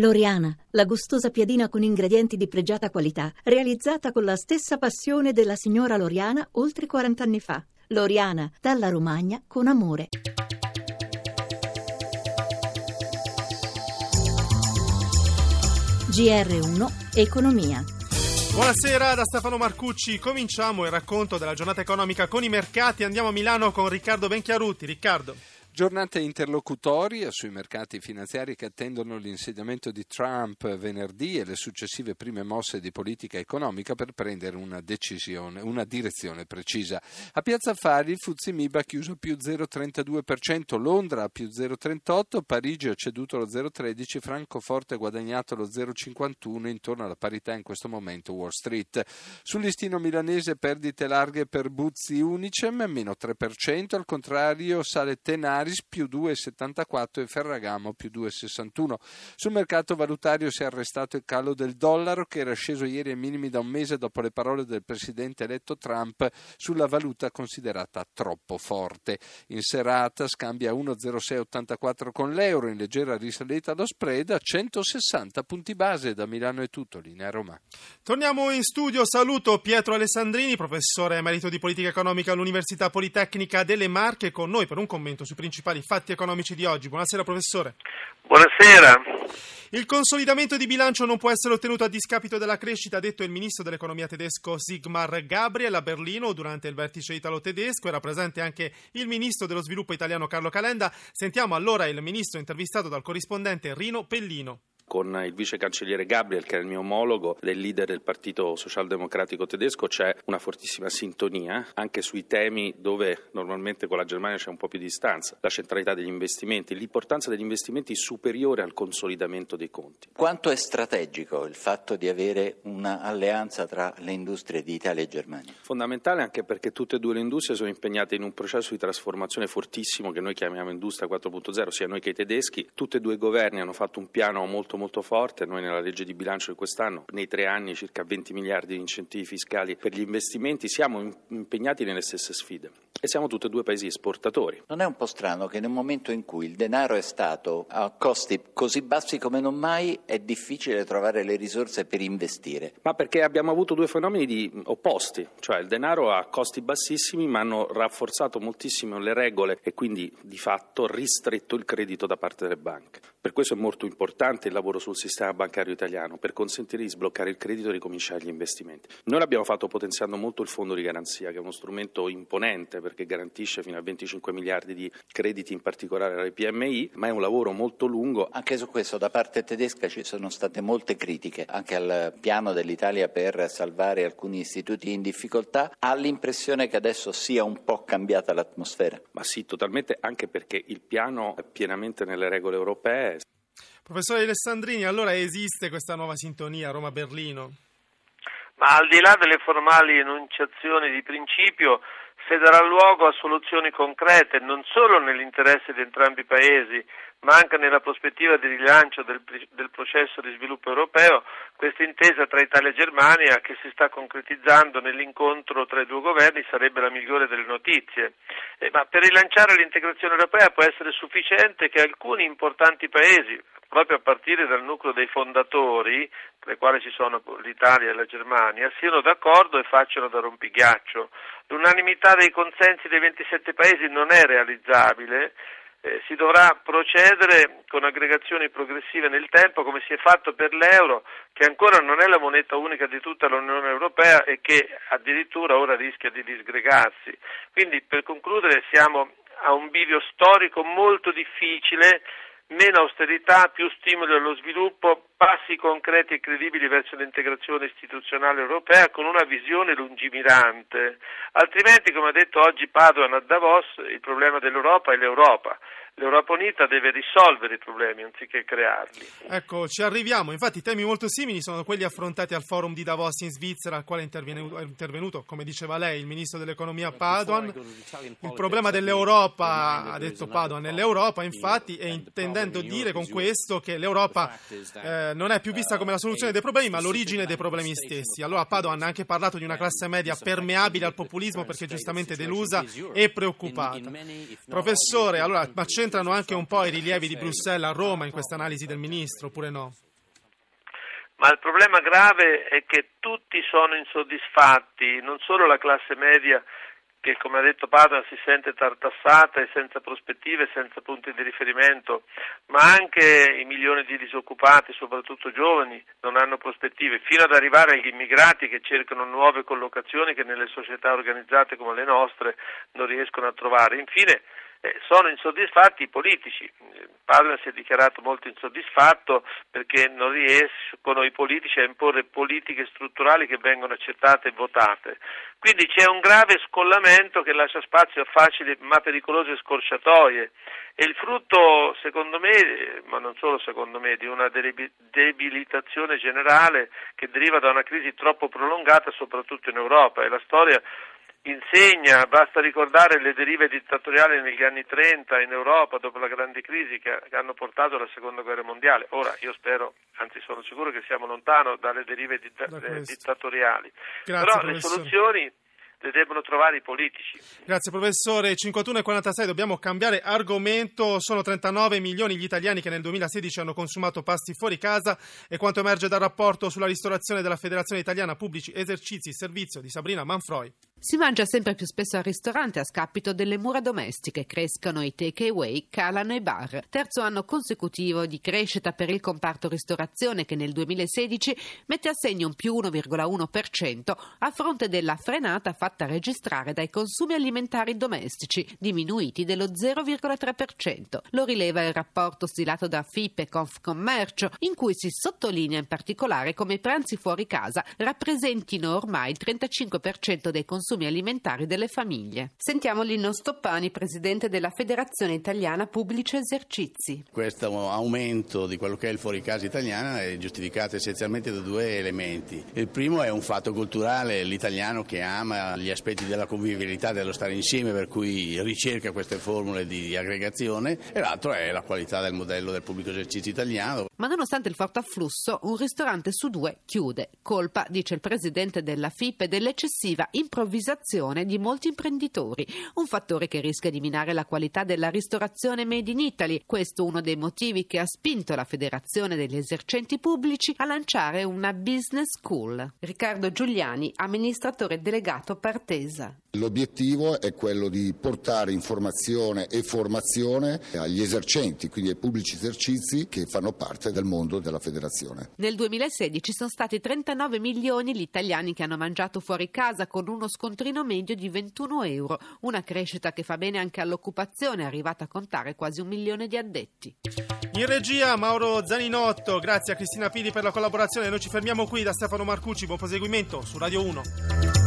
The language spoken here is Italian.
Loriana, la gustosa piadina con ingredienti di pregiata qualità, realizzata con la stessa passione della signora Loriana oltre 40 anni fa. Loriana, dalla Romagna con amore. GR1 Economia. Buonasera da Stefano Marcucci, cominciamo il racconto della giornata economica con i mercati. Andiamo a Milano con Riccardo Benchiarutti. Riccardo. Giornate interlocutorie sui mercati finanziari che attendono l'insediamento di Trump venerdì e le successive prime mosse di politica economica per prendere una decisione, una direzione precisa. A Piazza Affari il Fuzzi Miba ha chiuso più 0,32%, Londra più 0,38%, Parigi ha ceduto lo 0,13%, Francoforte ha guadagnato lo 0,51%, intorno alla parità in questo momento Wall Street. Sul listino milanese perdite larghe per Buzzi Unicem, meno 3%, al contrario sale Tenari Aris più 2,74 e Ferragamo più 2,61. Sul mercato valutario si è arrestato il calo del dollaro che era sceso ieri ai minimi da un mese dopo le parole del presidente eletto Trump sulla valuta considerata troppo forte. In serata scambia 1,0684 con l'euro in leggera risalita lo spread a 160 punti base. Da Milano è tutto, linea Roma. Torniamo in studio, saluto Pietro Alessandrini, professore emerito di politica economica all'Università Politecnica delle Marche, con noi per un commento sui principali principali fatti economici di oggi. Buonasera professore. Buonasera. Il consolidamento di bilancio non può essere ottenuto a discapito della crescita, ha detto il ministro dell'economia tedesco Sigmar Gabriel a Berlino durante il vertice italo-tedesco. Era presente anche il ministro dello sviluppo italiano Carlo Calenda. Sentiamo allora il ministro intervistato dal corrispondente Rino Pellino con il vice cancelliere Gabriel, che è il mio omologo, del leader del Partito Socialdemocratico tedesco, c'è una fortissima sintonia anche sui temi dove normalmente con la Germania c'è un po' più di distanza, la centralità degli investimenti, l'importanza degli investimenti superiore al consolidamento dei conti. Quanto è strategico il fatto di avere un'alleanza tra le industrie di Italia e Germania? Fondamentale anche perché tutte e due le industrie sono impegnate in un processo di trasformazione fortissimo che noi chiamiamo Industria 4.0, sia noi che i tedeschi. Tutti e due i governi hanno fatto un piano molto molto forte. Noi nella legge di bilancio di quest'anno, nei tre anni, circa 20 miliardi di incentivi fiscali per gli investimenti, siamo impegnati nelle stesse sfide e siamo tutti e due paesi esportatori. Non è un po' strano che nel momento in cui il denaro è stato a costi così bassi come non mai, è difficile trovare le risorse per investire? Ma perché abbiamo avuto due fenomeni opposti, cioè il denaro a costi bassissimi ma hanno rafforzato moltissimo le regole e quindi di fatto ristretto il credito da parte delle banche. Per questo è molto importante il lavoro sul sistema bancario italiano per consentire di sbloccare il credito e ricominciare gli investimenti. Noi l'abbiamo fatto potenziando molto il fondo di garanzia, che è uno strumento imponente perché garantisce fino a 25 miliardi di crediti, in particolare alle PMI, ma è un lavoro molto lungo. Anche su questo da parte tedesca ci sono state molte critiche, anche al piano dell'Italia per salvare alcuni istituti in difficoltà. Ha l'impressione che adesso sia un po' cambiata l'atmosfera? Ma sì, totalmente, anche perché il piano è pienamente nelle regole europee. Professore Alessandrini, allora esiste questa nuova sintonia Roma-Berlino? Ma al di là delle formali enunciazioni di principio, se darà luogo a soluzioni concrete, non solo nell'interesse di entrambi i paesi, ma anche nella prospettiva di rilancio del, del, processo di sviluppo europeo, questa intesa tra Italia e Germania che si sta concretizzando nell'incontro tra i due governi sarebbe la migliore delle notizie. Eh, ma per rilanciare l'integrazione europea può essere sufficiente che alcuni importanti paesi, proprio a partire dal nucleo dei fondatori, tra i quali ci sono l'Italia e la Germania, siano d'accordo e facciano da rompighiaccio. L'unanimità dei consensi dei 27 paesi non è realizzabile eh, si dovrà procedere con aggregazioni progressive nel tempo come si è fatto per l'euro che ancora non è la moneta unica di tutta l'Unione Europea e che addirittura ora rischia di disgregarsi. Quindi per concludere siamo a un bivio storico molto difficile meno austerità, più stimoli allo sviluppo, passi concreti e credibili verso l'integrazione istituzionale europea con una visione lungimirante. Altrimenti, come ha detto oggi Padoan a Davos, il problema dell'Europa è l'Europa l'Europa Unita deve risolvere i problemi anziché crearli. Ecco, ci arriviamo. Infatti, temi molto simili sono quelli affrontati al forum di Davos in Svizzera, al quale è intervenuto, è intervenuto come diceva lei, il ministro dell'economia Padoan. Il problema dell'Europa, ha detto Padoan, è l'Europa, infatti, e intendendo dire con questo che l'Europa eh, non è più vista come la soluzione dei problemi, ma l'origine dei problemi stessi. Allora, Padoan ha anche parlato di una classe media permeabile al populismo perché giustamente delusa e preoccupata. Professore, allora, ma c'entrano anche un po' i rilievi di Bruxelles a Roma in questa analisi del ministro, oppure no? ma il problema grave è che tutti sono insoddisfatti, non solo la classe media che come ha detto Padova si sente tartassata e senza prospettive, senza punti di riferimento, ma anche i milioni di disoccupati, soprattutto giovani, non hanno prospettive, fino ad arrivare agli immigrati che cercano nuove collocazioni che nelle società organizzate come le nostre non riescono a trovare. Infine, eh, sono insoddisfatti i politici. Padova si è dichiarato molto insoddisfatto perché non riescono i politici a imporre politiche strutturali che vengono accettate e votate. Quindi c'è un grave scollamento che lascia spazio a facili ma pericolose scorciatoie e il frutto, secondo me, ma non solo secondo me, di una debilitazione generale che deriva da una crisi troppo prolungata soprattutto in Europa e la storia insegna, basta ricordare le derive dittatoriali negli anni 30 in Europa dopo la grande crisi che, hanno portato alla seconda guerra mondiale. Ora io spero, anzi sono sicuro che siamo lontano dalle derive dittatoriali. Grazie, Però professore. le soluzioni le devono trovare i politici. Grazie professore. 51 e 46 dobbiamo cambiare argomento. Sono 39 milioni gli italiani che nel 2016 hanno consumato pasti fuori casa e quanto emerge dal rapporto sulla ristorazione della Federazione Italiana Pubblici Esercizi Servizio di Sabrina Manfroi. Si mangia sempre più spesso al ristorante a scapito delle mura domestiche, crescono i takeaway, calano i bar. Terzo anno consecutivo di crescita per il comparto ristorazione che nel 2016 mette a segno un più 1,1% a fronte della frenata fatta registrare dai consumi alimentari domestici, diminuiti dello 0,3%. Lo rileva il rapporto stilato da FIP e Confcommercio, in cui si sottolinea in particolare come i pranzi fuori casa rappresentino ormai il 35% dei consumi consumi alimentari delle famiglie. Sentiamo Lino Stoppani, presidente della Federazione Italiana Pubblici Esercizi. Questo aumento di quello che è il fuoricasa italiano è giustificato essenzialmente da due elementi. Il primo è un fatto culturale, l'italiano che ama gli aspetti della convivialità, dello stare insieme, per cui ricerca queste formule di aggregazione, e l'altro è la qualità del modello del pubblico esercizio italiano. Ma nonostante il forte afflusso, un ristorante su due chiude. Colpa, dice il presidente della FIP, dell'eccessiva improvvisazione improvvisazione di molti imprenditori, un fattore che rischia di minare la qualità della ristorazione made in Italy. Questo è uno dei motivi che ha spinto la Federazione degli esercenti pubblici a lanciare una business school. Riccardo Giuliani, amministratore delegato Partesa. L'obiettivo è quello di portare informazione e formazione agli esercenti, quindi ai pubblici esercizi che fanno parte del mondo della federazione. Nel 2016 sono stati 39 milioni gli italiani che hanno mangiato fuori casa con uno scontrino medio di 21 euro, una crescita che fa bene anche all'occupazione, arrivata a contare quasi un milione di addetti. In regia Mauro Zaninotto, grazie a Cristina Pili per la collaborazione. Noi ci fermiamo qui da Stefano Marcucci, buon proseguimento su Radio 1.